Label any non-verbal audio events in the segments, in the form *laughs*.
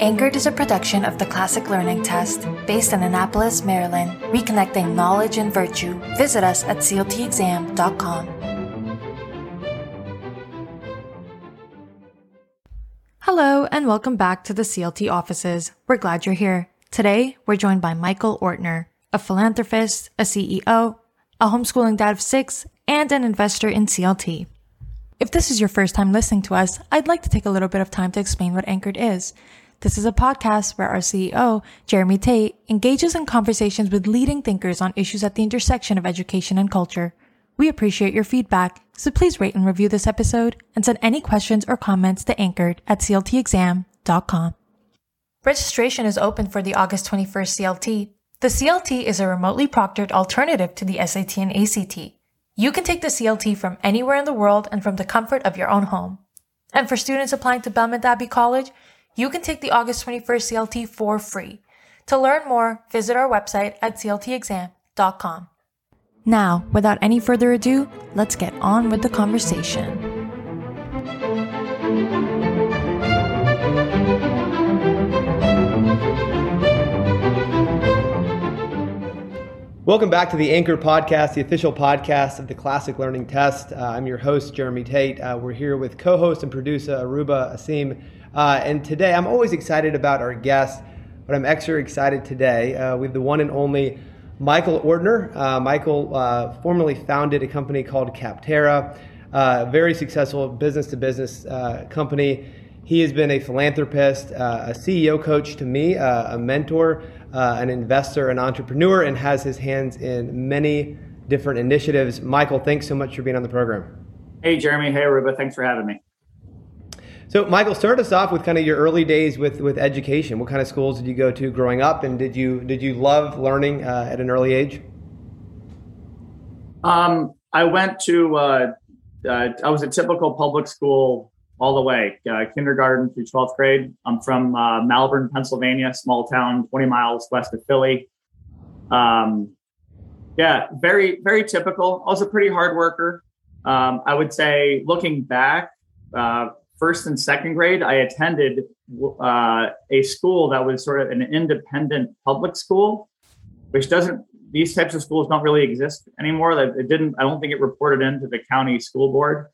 Anchored is a production of the Classic Learning Test based in Annapolis, Maryland, reconnecting knowledge and virtue. Visit us at cltexam.com. Hello, and welcome back to the CLT offices. We're glad you're here. Today, we're joined by Michael Ortner, a philanthropist, a CEO, a homeschooling dad of six, and an investor in CLT. If this is your first time listening to us, I'd like to take a little bit of time to explain what Anchored is. This is a podcast where our CEO, Jeremy Tate, engages in conversations with leading thinkers on issues at the intersection of education and culture. We appreciate your feedback, so please rate and review this episode and send any questions or comments to anchored at cltexam.com. Registration is open for the August 21st CLT. The CLT is a remotely proctored alternative to the SAT and ACT. You can take the CLT from anywhere in the world and from the comfort of your own home. And for students applying to Belmont Abbey College, you can take the August 21st CLT for free. To learn more, visit our website at cltexam.com. Now, without any further ado, let's get on with the conversation. Welcome back to the Anchor Podcast, the official podcast of the Classic Learning Test. Uh, I'm your host, Jeremy Tate. Uh, we're here with co host and producer Aruba Asim. Uh, and today, I'm always excited about our guests, but I'm extra excited today uh, with the one and only Michael Ortner. Uh, Michael uh, formerly founded a company called Capterra, a very successful business to business company. He has been a philanthropist, a CEO coach to me, a mentor uh, an investor, an entrepreneur, and has his hands in many different initiatives. Michael, thanks so much for being on the program. Hey, Jeremy. Hey, Aruba. Thanks for having me. So, Michael, start us off with kind of your early days with, with education. What kind of schools did you go to growing up, and did you did you love learning uh, at an early age? Um, I went to uh, uh, I was a typical public school all the way, uh, kindergarten through 12th grade. I'm from uh, Malvern, Pennsylvania, small town 20 miles west of Philly. Um, yeah, very, very typical. I was a pretty hard worker. Um, I would say, looking back, uh, first and second grade, I attended uh, a school that was sort of an independent public school, which doesn't. These types of schools don't really exist anymore. It didn't. I don't think it reported into the county school board.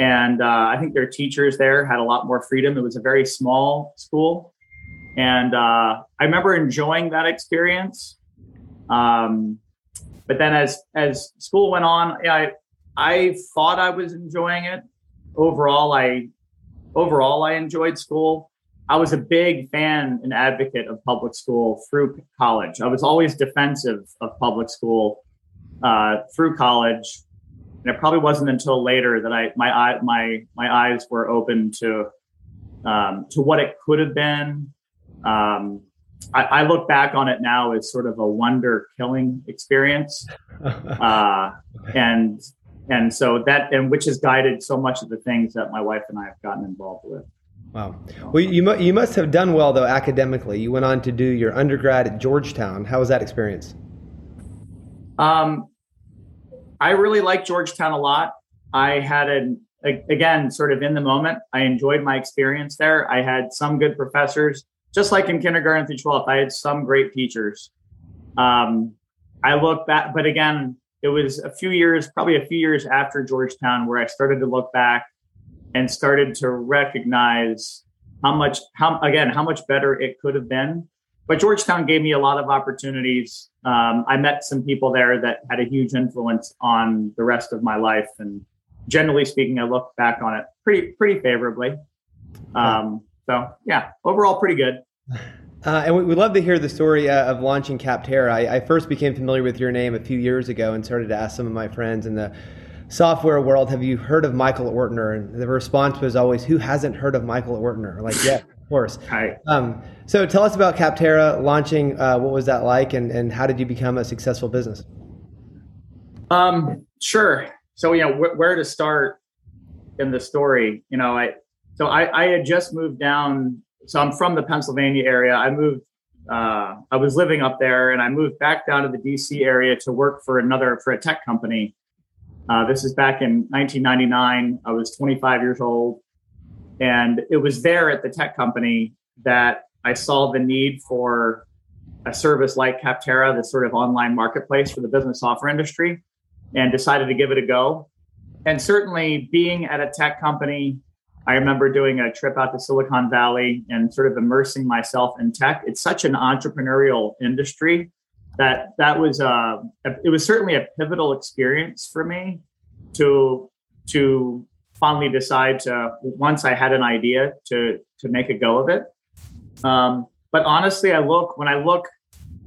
And uh, I think their teachers there had a lot more freedom. It was a very small school. And uh, I remember enjoying that experience. Um, but then as as school went on, I I thought I was enjoying it. Overall, I overall I enjoyed school. I was a big fan and advocate of public school through college. I was always defensive of public school uh, through college and it probably wasn't until later that I my eye my my eyes were open to um, to what it could have been. Um, I, I, look back on it now as sort of a wonder killing experience, *laughs* uh, and and so that and which has guided so much of the things that my wife and I have gotten involved with. Wow. Well, you you must have done well though academically. You went on to do your undergrad at Georgetown. How was that experience? Um, I really like Georgetown a lot. I had an again sort of in the moment. I enjoyed my experience there. I had some good professors, just like in kindergarten through 12th. I had some great teachers. Um, I look back, but again, it was a few years, probably a few years after Georgetown, where I started to look back and started to recognize how much, how again, how much better it could have been. But Georgetown gave me a lot of opportunities um, I met some people there that had a huge influence on the rest of my life. And generally speaking, I look back on it pretty pretty favorably. Um, so yeah, overall pretty good. *laughs* Uh, and we, love to hear the story uh, of launching Capterra. I, I, first became familiar with your name a few years ago and started to ask some of my friends in the software world, "Have you heard of Michael Ortner?" And the response was always, "Who hasn't heard of Michael Ortner?" Like, yeah, course. Hi. Um, so tell us about Capterra launching. Uh, what was that like, and, and how did you become a successful business? Um, sure. So you know wh- where to start in the story. You know, I so I, I had just moved down. So I'm from the Pennsylvania area. I moved. Uh, I was living up there, and I moved back down to the DC area to work for another for a tech company. Uh, this is back in 1999. I was 25 years old And it was there at the tech company that I saw the need for a service like Capterra, this sort of online marketplace for the business software industry, and decided to give it a go. And certainly being at a tech company, I remember doing a trip out to Silicon Valley and sort of immersing myself in tech. It's such an entrepreneurial industry that that was a, it was certainly a pivotal experience for me to to finally decide to once I had an idea to to make a go of it. Um, but honestly, I look when I look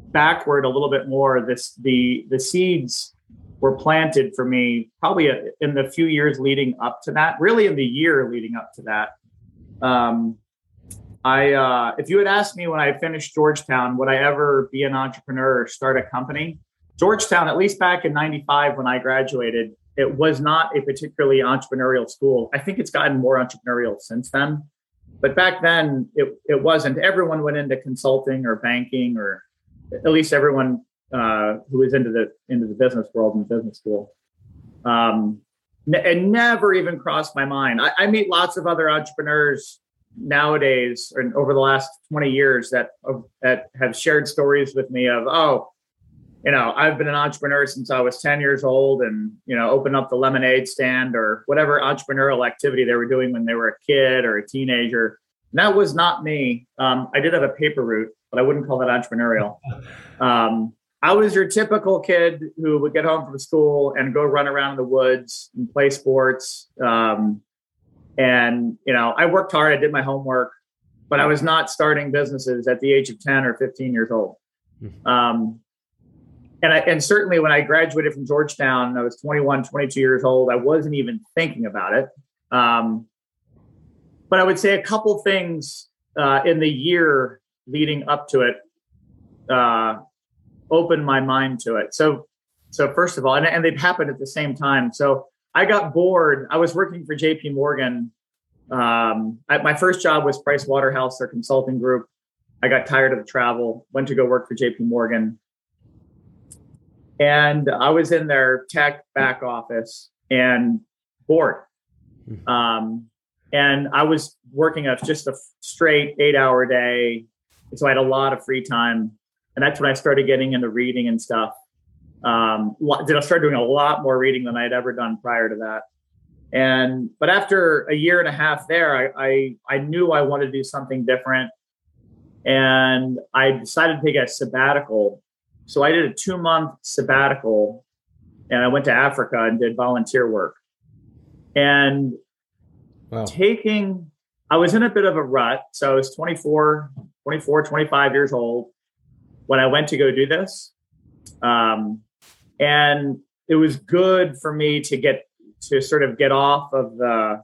backward a little bit more. This the the seeds were planted for me probably in the few years leading up to that. Really, in the year leading up to that. Um, I uh, if you had asked me when I finished Georgetown, would I ever be an entrepreneur or start a company? Georgetown, at least back in '95 when I graduated, it was not a particularly entrepreneurial school. I think it's gotten more entrepreneurial since then. But back then, it, it wasn't. Everyone went into consulting or banking, or at least everyone uh, who was into the into the business world in business school. Um, it never even crossed my mind. I, I meet lots of other entrepreneurs nowadays, and over the last twenty years, that that have shared stories with me of, oh, you know, I've been an entrepreneur since I was 10 years old and, you know, open up the lemonade stand or whatever entrepreneurial activity they were doing when they were a kid or a teenager. And that was not me. Um, I did have a paper route, but I wouldn't call that entrepreneurial. *laughs* Um, I was your typical kid who would get home from school and go run around in the woods and play sports. Um, and, you know, I worked hard, I did my homework, but I was not starting businesses at the age of 10 or 15 years old. Hmm. Um, and I, and certainly when I graduated from Georgetown, I was 21, 22 years old. I wasn't even thinking about it. Um, but I would say a couple things uh, in the year leading up to it uh, opened my mind to it. So, so first of all, and, and they've happened at the same time. So I got bored. I was working for J.P. Morgan. Um, I, my first job was Price Waterhouse, their consulting group. I got tired of the travel, went to go work for J.P. Morgan and I was in their tech back office and bored. Hmm. Um, and I was working a just a straight eight hour day. So I had a lot of free time. And that's when I started getting into reading and stuff. Um, did I start doing a lot more reading than I had ever done prior to that. And but after a year and a half there, I, I, I knew I wanted to do something different. And I decided to take a sabbatical so I did a two month sabbatical and I went to Africa and did volunteer work. And wow. taking, I was in a bit of a rut. So I was 24, 24, 25 years old when I went to go do this. Um, and it was good for me to get to sort of get off of the,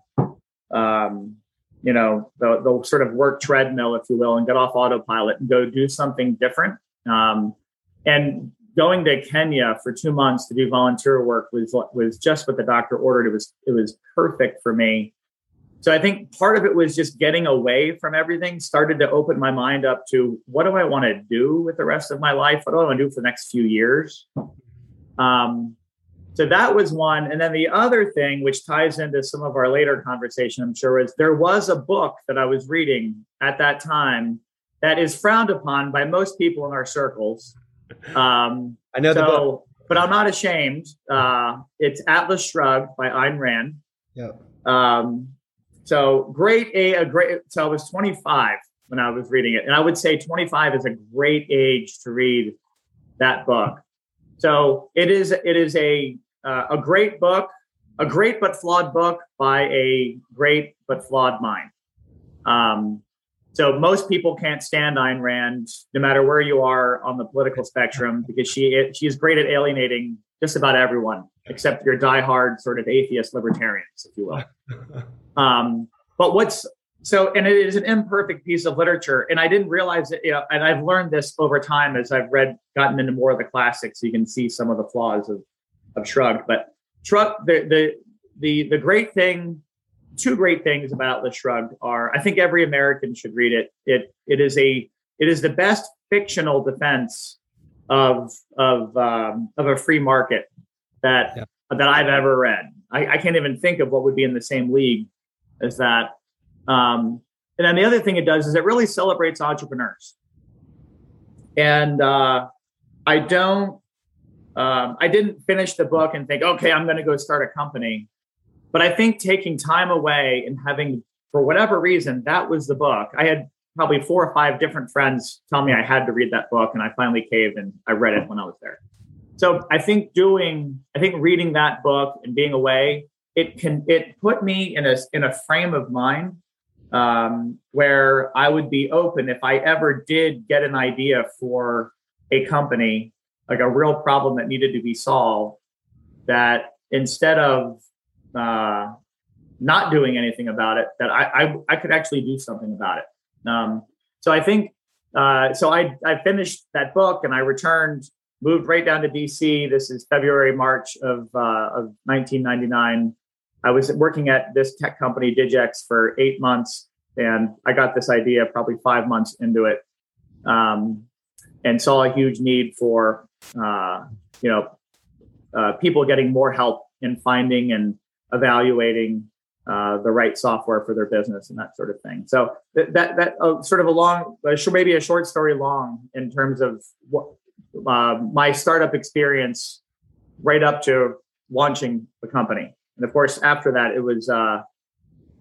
um, you know, the, the sort of work treadmill, if you will, and get off autopilot and go do something different. Um, and going to Kenya for two months to do volunteer work was was just what the doctor ordered. It was it was perfect for me. So I think part of it was just getting away from everything, started to open my mind up to what do I want to do with the rest of my life? What do I want to do for the next few years? Um, so that was one. And then the other thing, which ties into some of our later conversation, I'm sure, is there was a book that I was reading at that time that is frowned upon by most people in our circles. Um, I know so, the book. But I'm not ashamed. Uh, it's Atlas Shrugged by Ayn Rand. Yeah. Um, so great a, a great. So I was 25 when I was reading it, and I would say 25 is a great age to read that book. So it is it is a uh, a great book, a great but flawed book by a great but flawed mind. Um, so most people can't stand Ayn Rand, no matter where you are on the political spectrum, because she she is great at alienating just about everyone, except your diehard sort of atheist libertarians, if you will. *laughs* Um, but what's so, and it is an imperfect piece of literature, and I didn't realize it. You know, and I've learned this over time as I've read, gotten into more of the classics. So you can see some of the flaws of of Shrugged, but Shrugged, the the the the great thing two great things about Atlas Shrugged are I think every American should read it. It it is a it is the best fictional defense of of um, of a free market that yeah. that I've ever read. I, I, can't even think of what would be in the same league as that. Um, and then the other thing it does is it really celebrates entrepreneurs. And uh, I don't, um, I didn't finish the book and think, okay, I'm going to go start a company. But I think taking time away and having, for whatever reason, that was the book. I had probably four or five different friends tell me I had to read that book, and I finally caved and I read it when I was there. So I think doing, I think reading that book and being away, it can it put me in a in a frame of mind um, where I would be open if I ever did get an idea for a company, like a real problem that needed to be solved, that instead of uh, not doing anything about it, that I, I, I could actually do something about it. Um, so I think uh, so. I I finished that book and I returned, moved right down to DC. This is February March of uh, of 1999. I was working at this tech company Digex for eight months, and I got this idea probably five months into it, um, and saw a huge need for uh, you know uh, people getting more help in finding and evaluating uh, the right software for their business and that sort of thing. So that that, that uh, sort of a long, uh, maybe a short story long in terms of what uh, my startup experience right up to launching the company. And of course, after that, it was uh,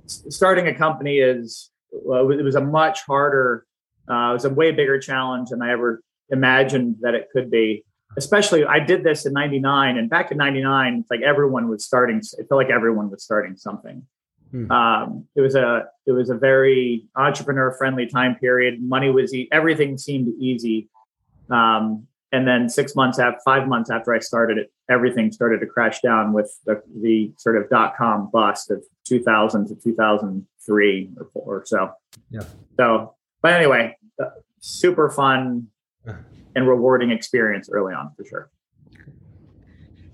starting a company is well, it was a much harder, uh, it was a way bigger challenge than I ever imagined that it could be especially I did this in 99 and back in 99, it's like everyone was starting. It felt like everyone was starting something. Hmm. Um, it was a, it was a very entrepreneur friendly time period. Money was, e- everything seemed easy. Um, and then six months after, five months after I started it, everything started to crash down with the, the sort of dot com bust of 2000 to 2003 or, or so. Yeah. So, but anyway, uh, super fun and rewarding experience early on for sure.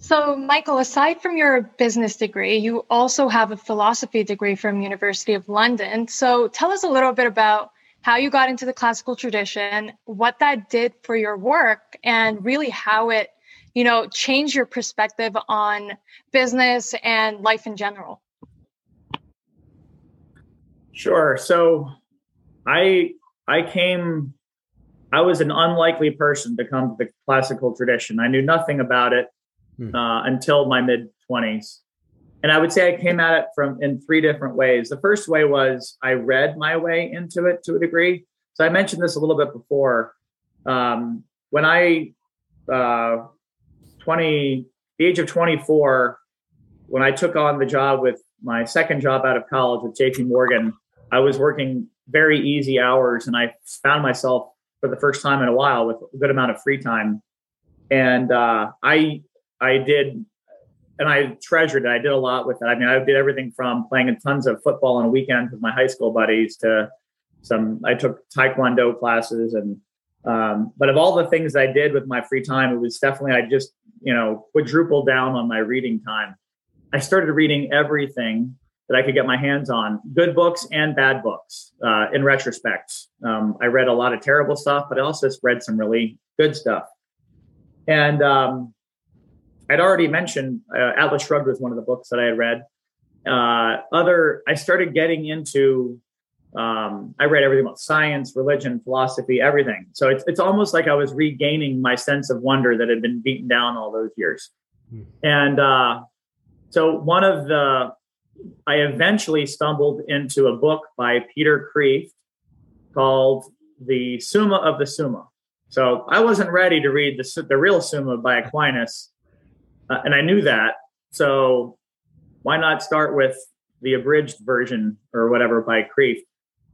So, Michael, aside from your business degree, you also have a philosophy degree from University of London. So, tell us a little bit about how you got into the classical tradition, what that did for your work, and really how it, you know, changed your perspective on business and life in general. Sure. So, I I came I was an unlikely person to come to the classical tradition. I knew nothing about it hmm. uh, until my mid 20s. And I would say I came at it from in three different ways. The first way was I read my way into it to a degree. So I mentioned this a little bit before. Um, when I, uh, 20, the age of 24, when I took on the job with my second job out of college with JP Morgan, I was working very easy hours and I found myself for the first time in a while with a good amount of free time. And uh, I I did and I treasured it. I did a lot with it. I mean, I did everything from playing tons of football on weekends with my high school buddies to some. I took taekwondo classes, and um, but of all the things I did with my free time, it was definitely I just you know quadrupled down on my reading time. I started reading everything that I could get my hands on, good books and bad books. Uh, in retrospect, um, I read a lot of terrible stuff, but I also read some really good stuff. And um, I'd already mentioned uh, Atlas Shrugged was one of the books that I had read. Uh, other, I started getting into. Um, I read everything about science, religion, philosophy, everything. So it's it's almost like I was regaining my sense of wonder that had been beaten down all those years. Hmm. And uh, so one of the I eventually stumbled into a book by Peter Kreeft called The Summa of the Summa. So I wasn't ready to read the, the real Summa by Aquinas, uh, and I knew that. So why not start with the abridged version or whatever by Kreeft?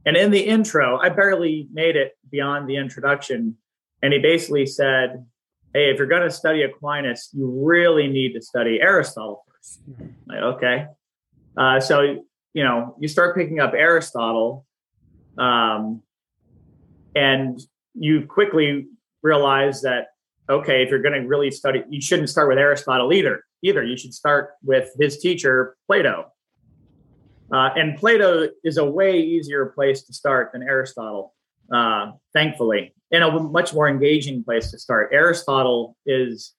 And in the intro, I barely made it beyond the introduction. And he basically said, Hey, if you're going to study Aquinas, you really need to study Aristotle first. Like, okay. Uh, so you know, you start picking up Aristotle, um, and you quickly realize that okay, if you're going to really study, you shouldn't start with Aristotle either. Either you should start with his teacher Plato. Uh, and Plato is a way easier place to start than Aristotle, uh, thankfully, and a much more engaging place to start. Aristotle is,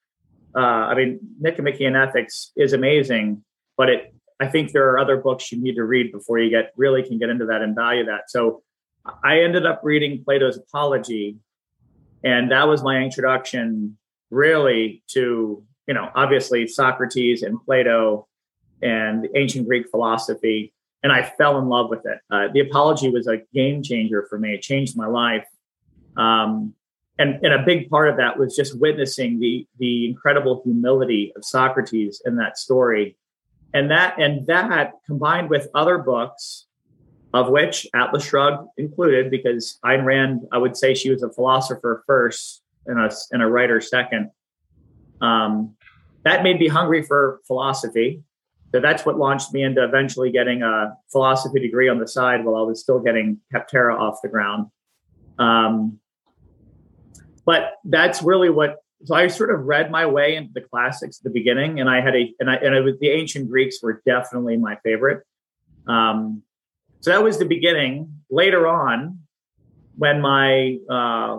uh, I mean, Nicomachean Ethics is amazing, but it I think there are other books you need to read before you get really can get into that and value that. So I ended up reading Plato's Apology, and that was my introduction really to, you know, obviously Socrates and Plato and ancient Greek philosophy. And I fell in love with it. Uh, the Apology was a game changer for me. It changed my life. Um, and, and a big part of that was just witnessing the the incredible humility of Socrates in that story, and that and that combined with other books, of which Atlas Shrugged included, because Ayn Rand, I would say she was a philosopher first and a and a writer second. Um, that made me hungry for philosophy. So that's what launched me into eventually getting a philosophy degree on the side while I was still getting Capterra off the ground. Um, but that's really what so I sort of read my way into the classics at the beginning, and I had a and I and was the ancient Greeks were definitely my favorite. Um, so that was the beginning. Later on, when my uh,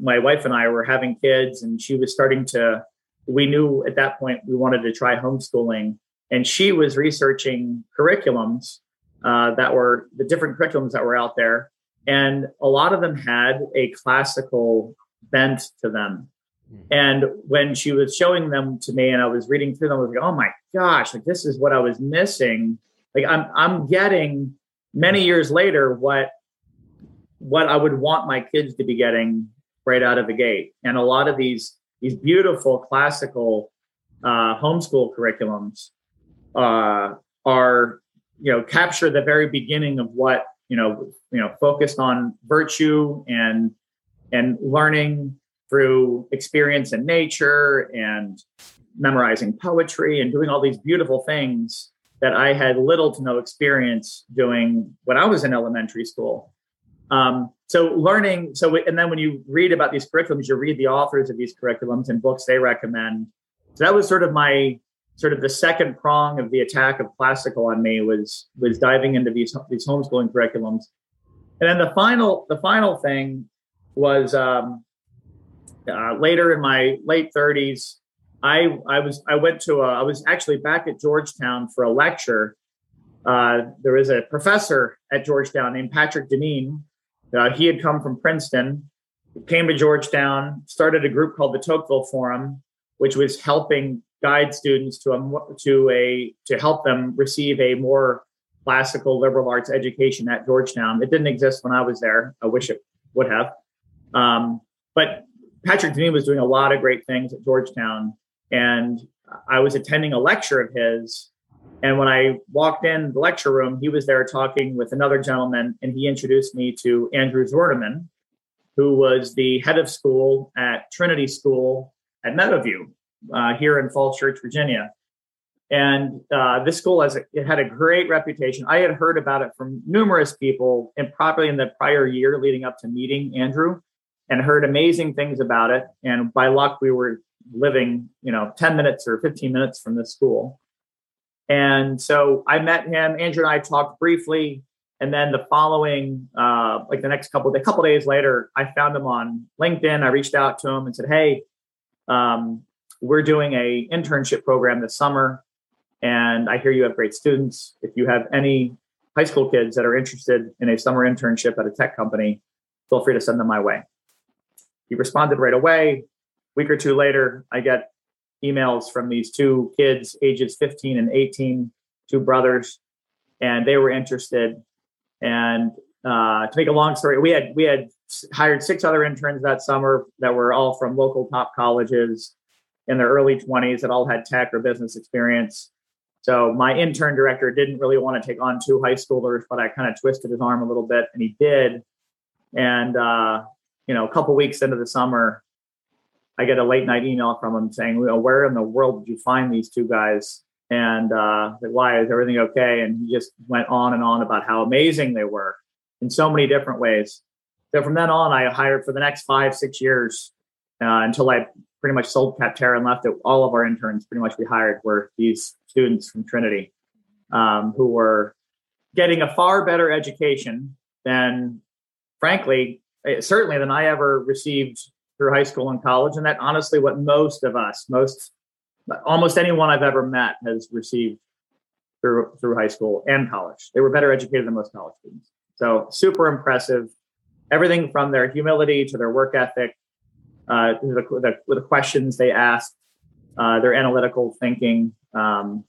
my wife and I were having kids, and she was starting to, we knew at that point we wanted to try homeschooling, and she was researching curriculums uh, that were the different curriculums that were out there, and a lot of them had a classical bent to them. Hmm. And when she was showing them to me and I was reading through them, I was like, oh my gosh, like this is what I was missing. Like I'm I'm getting many years later what what I would want my kids to be getting right out of the gate. And a lot of these these beautiful classical uh, homeschool curriculums uh, are you know capture the very beginning of what you know you know focused on virtue and and learning through experience in nature and memorizing poetry and doing all these beautiful things that I had little to no experience doing when I was in elementary school. Um, so learning, so and then when you read about these curriculums, you read the authors of these curriculums and books they recommend. So that was sort of my sort of the second prong of the attack of classical on me was was diving into these these homeschooling curriculums. And then the final the final thing was um, uh, later in my late 30s. I I was I went to a, I was actually back at Georgetown for a lecture. Uh, there was a professor at Georgetown named Patrick Deneen. Uh, he had come from Princeton, came to Georgetown, started a group called the Tocqueville Forum, which was helping guide students to a to a to help them receive a more classical liberal arts education at Georgetown. It didn't exist when I was there. I wish it would have. Um, but Patrick Deneen was doing a lot of great things at Georgetown, and I was attending a lecture of his. And when I walked in the lecture room, he was there talking with another gentleman, and he introduced me to Andrew Zwerneman, who was the head of school at Trinity School at Meadowview uh, here in Falls Church, Virginia. And uh, this school has a, it had a great reputation. I had heard about it from numerous people, and probably in the prior year leading up to meeting Andrew and heard amazing things about it. And by luck, we were living, you know, 10 minutes or 15 minutes from the school. And so I met him. Andrew and I talked briefly. And then the following, uh, like the next couple, a couple days later, I found him on LinkedIn. I reached out to him and said, "Hey, um, we're doing a internship program this summer, and I hear you have great students. If you have any high school kids that are interested in a summer internship at a tech company, feel free to send them my way." He responded right away. A week or two later, I get emails from these two kids, ages 15 and 18, two brothers, and they were interested. And uh, to make a long story, we had we had hired six other interns that summer that were all from local top colleges in their early 20s that all had tech or business experience. So my intern director didn't really want to take on two high schoolers, but I kind of twisted his arm a little bit, and he did. And uh, you know, a couple weeks into the summer, I get a late night email from him saying, well, "Where in the world did you find these two guys?" And uh, why is everything okay? And he just went on and on about how amazing they were in so many different ways. So from then on, I hired for the next five, six years uh, until I pretty much sold Capterra and left it. All of our interns, pretty much, we hired were these students from Trinity um, who were getting a far better education than, frankly, certainly than I ever received through high school and college. And that honestly, what most of us, most, almost anyone I've ever met has received through through high school and college. They were better educated than most college students. So super impressive. Everything from their humility to their work ethic, uh, the, the, the questions they asked, uh, their analytical thinking, um,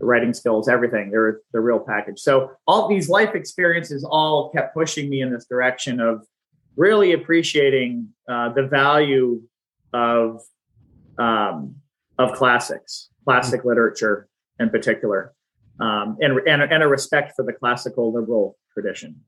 writing skills, everything. They're the real package. So all these life experiences all kept pushing me in this direction of really appreciating uh, the value of um, of classics, classic literature in particular, um, and, and and a respect for the classical liberal tradition.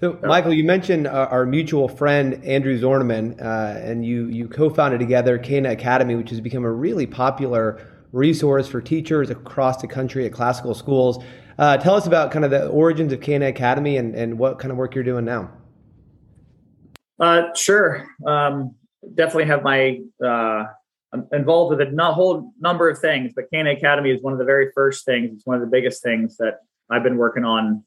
So, Michael, you mentioned uh, our mutual friend Andrew Zwerneman, uh, and you you co-founded together Cana Academy, which has become a really popular resource for teachers across the country at classical schools. Uh, tell us about kind of the origins of Cana Academy and, and what kind of work you're doing now. Uh, sure. Um, definitely have my uh, I'm involved with a whole number of things, but Cana Academy is one of the very first things. It's one of the biggest things that I've been working on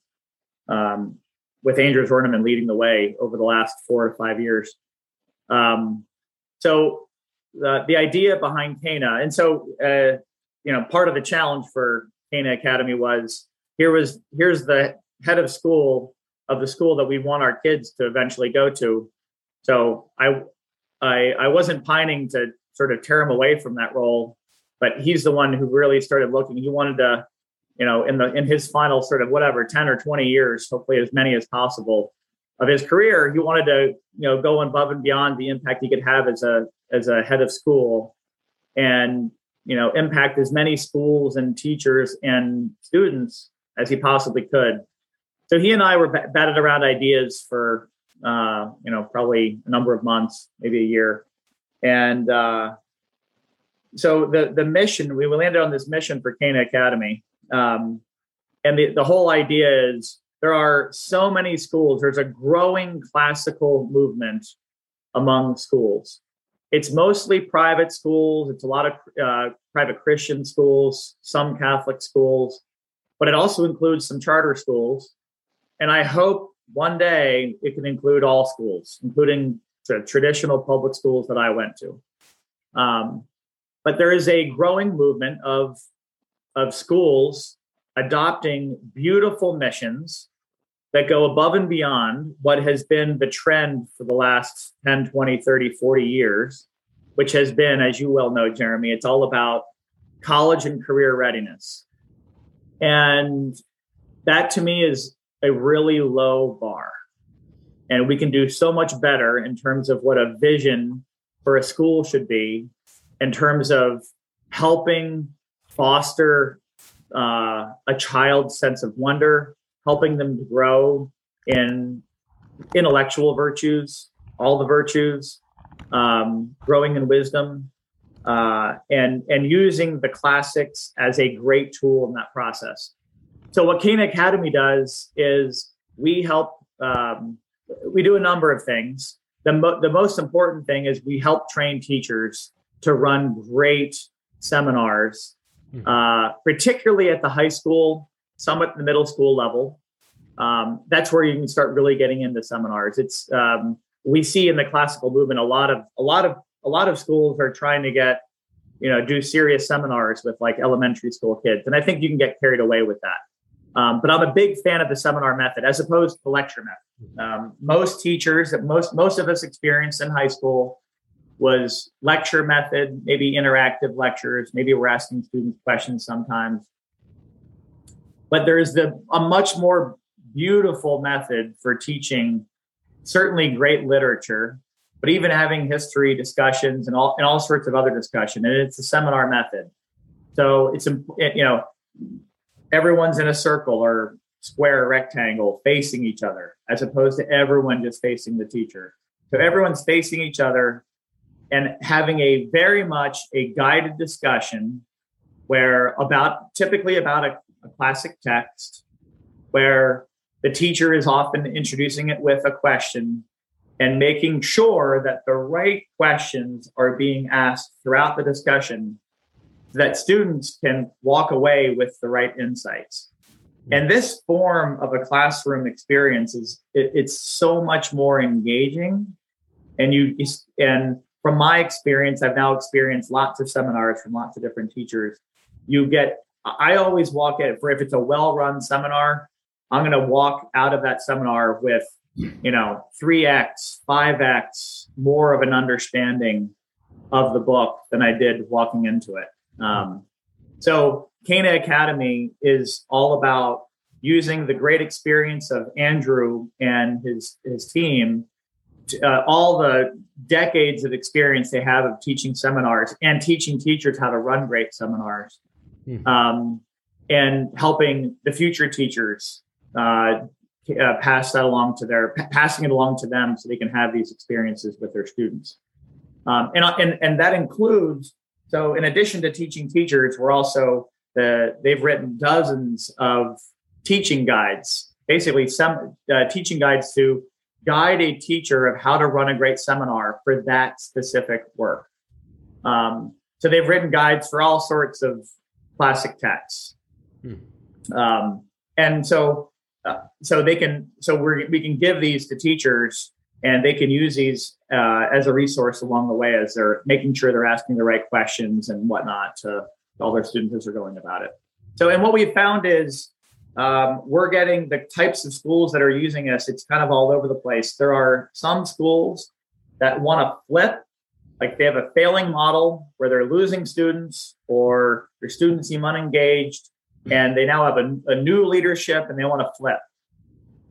um, with Andrew Zwerneman leading the way over the last four to five years. Um, so the, the idea behind Cana, and so uh, you know, part of the challenge for Cana Academy was here was here's the head of school of the school that we want our kids to eventually go to. So I I I wasn't pining to sort of tear him away from that role, but he's the one who really started looking. He wanted to you know, in the in his final sort of whatever 10 or 20 years, hopefully as many as possible of his career, he wanted to, you know, go above and beyond the impact he could have as a as a head of school and, you know, impact as many schools and teachers and students as he possibly could. So he and I were batted around ideas for uh, you know, probably a number of months, maybe a year. And uh, so the the mission, we landed on this mission for Cana Academy um, and the, the whole idea is there are so many schools, there's a growing classical movement among schools. It's mostly private schools, it's a lot of uh, private Christian schools, some Catholic schools, but it also includes some charter schools. And I hope one day it can include all schools, including the traditional public schools that I went to. Um, but there is a growing movement of of schools adopting beautiful missions that go above and beyond what has been the trend for the last 10, 20, 30, 40 years, which has been, as you well know, Jeremy, it's all about college and career readiness. And that to me is a really low bar. And we can do so much better in terms of what a vision for a school should be, in terms of helping foster uh, a child's sense of wonder, helping them to grow in intellectual virtues, all the virtues, um, growing in wisdom, uh, and and using the classics as a great tool in that process. So what Cana Academy does is we help. Um, we do a number of things. The, mo- the most important thing is we help train teachers to run great seminars Hmm. uh, particularly at the high school, some at the middle school level. Um, that's where you can start really getting into seminars. It's um, we see in the classical movement a lot of a lot of a lot of schools are trying to get you know do serious seminars with like elementary school kids, and I think you can get carried away with that. Um, but I'm a big fan of the seminar method as opposed to the lecture method. Um, most teachers, most most of us experienced in high school, was lecture method, maybe interactive lectures, maybe we're asking students questions sometimes. But there's the a much more beautiful method for teaching certainly great literature, but even having history discussions and all and all sorts of other discussion. And it's a seminar method. So it's you know everyone's in a circle or square rectangle facing each other as opposed to everyone just facing the teacher. So everyone's facing each other and having a very much a guided discussion where about typically about a, a classic text where the teacher is often introducing it with a question and making sure that the right questions are being asked throughout the discussion that students can walk away with the right insights and this form of a classroom experience is it, it's so much more engaging and you and from my experience, I've now experienced lots of seminars from lots of different teachers. You get I always walk it for if it's a well run seminar, I'm going to walk out of that seminar with, you know, 3x, 5x more of an understanding of the book than I did walking into it. Um, so, Cana Academy is all about using the great experience of Andrew and his his team, to, uh, all the decades of experience they have of teaching seminars and teaching teachers how to run great seminars, mm-hmm. um, and helping the future teachers uh, uh, pass that along to their passing it along to them so they can have these experiences with their students. Um, and, and and that includes so in addition to teaching teachers, we're also the they've written dozens of teaching guides, basically some uh, teaching guides to guide a teacher of how to run a great seminar for that specific work. Um, so they've written guides for all sorts of classic texts. Hmm. Um, and so, uh, so they can, so we we can give these to teachers and they can use these uh, as a resource along the way as they're making sure they're asking the right questions and whatnot to all their students as they're going about it. So, and what we've found is um, we're getting the types of schools that are using us. It's kind of all over the place. There are some schools that want to flip, like they have a failing model where they're losing students or their students seem unengaged, and they now have a, a new leadership and they want to flip.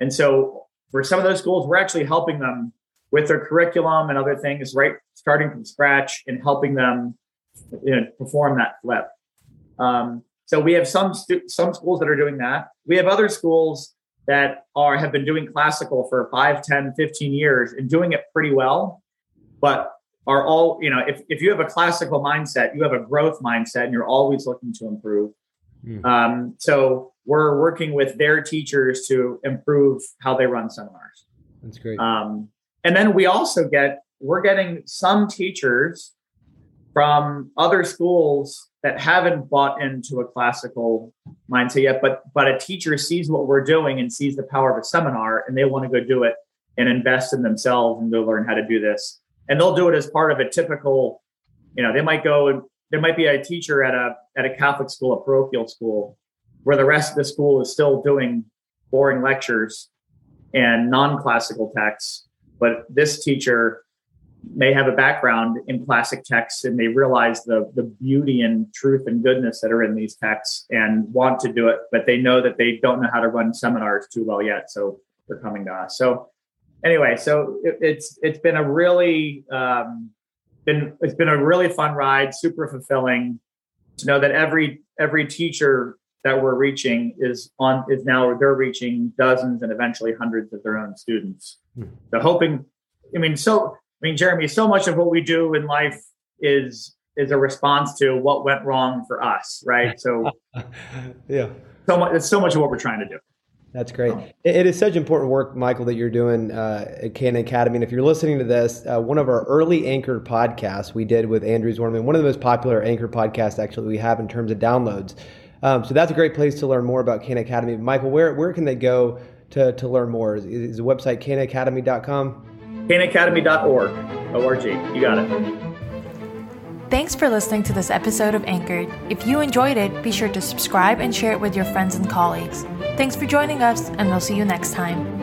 And so, for some of those schools, we're actually helping them with their curriculum and other things, right? Starting from scratch and helping them you know, perform that flip. Um, so we have some stu- some schools that are doing that. We have other schools that are have been doing classical for 5, 10, 15 years and doing it pretty well, but are all, you know, if, if you have a classical mindset, you have a growth mindset and you're always looking to improve. Mm. Um, so we're working with their teachers to improve how they run seminars. That's great. Um, and then we also get, we're getting some teachers from other schools that haven't bought into a classical mindset yet, but but a teacher sees what we're doing and sees the power of a seminar, and they want to go do it and invest in themselves and go learn how to do this. And they'll do it as part of a typical, you know, they might go and there might be a teacher at a at a Catholic school, a parochial school, where the rest of the school is still doing boring lectures and non-classical texts, but this teacher may have a background in classic texts and they realize the the beauty and truth and goodness that are in these texts and want to do it, but they know that they don't know how to run seminars too well yet, so they're coming to us. So anyway, so it, it's it's been a really um, been it's been a really fun ride, super fulfilling to know that every every teacher that we're reaching is on is now they're reaching dozens and eventually hundreds of their own students. Hmm. So hoping, I mean, so I mean, Jeremy, so much of what we do in life is is a response to what went wrong for us, right? So, *laughs* yeah, so much. It's so much of what we're trying to do. That's great. It is such important work, Michael, that you're doing uh, at Cana Academy. And if you're listening to this, uh, one of our early anchor podcasts we did with Andrew Zwerneman, one of the most popular anchor podcasts actually we have in terms of downloads. Um, so that's a great place to learn more about Cana Academy. Michael, where where can they go to to learn more? Is, is the website canaacademy.com? canacademy.org. O-R-G. You got it. Thanks for listening to this episode of Anchored. If you enjoyed it, be sure to subscribe and share it with your friends and colleagues. Thanks for joining us, and we'll see you next time.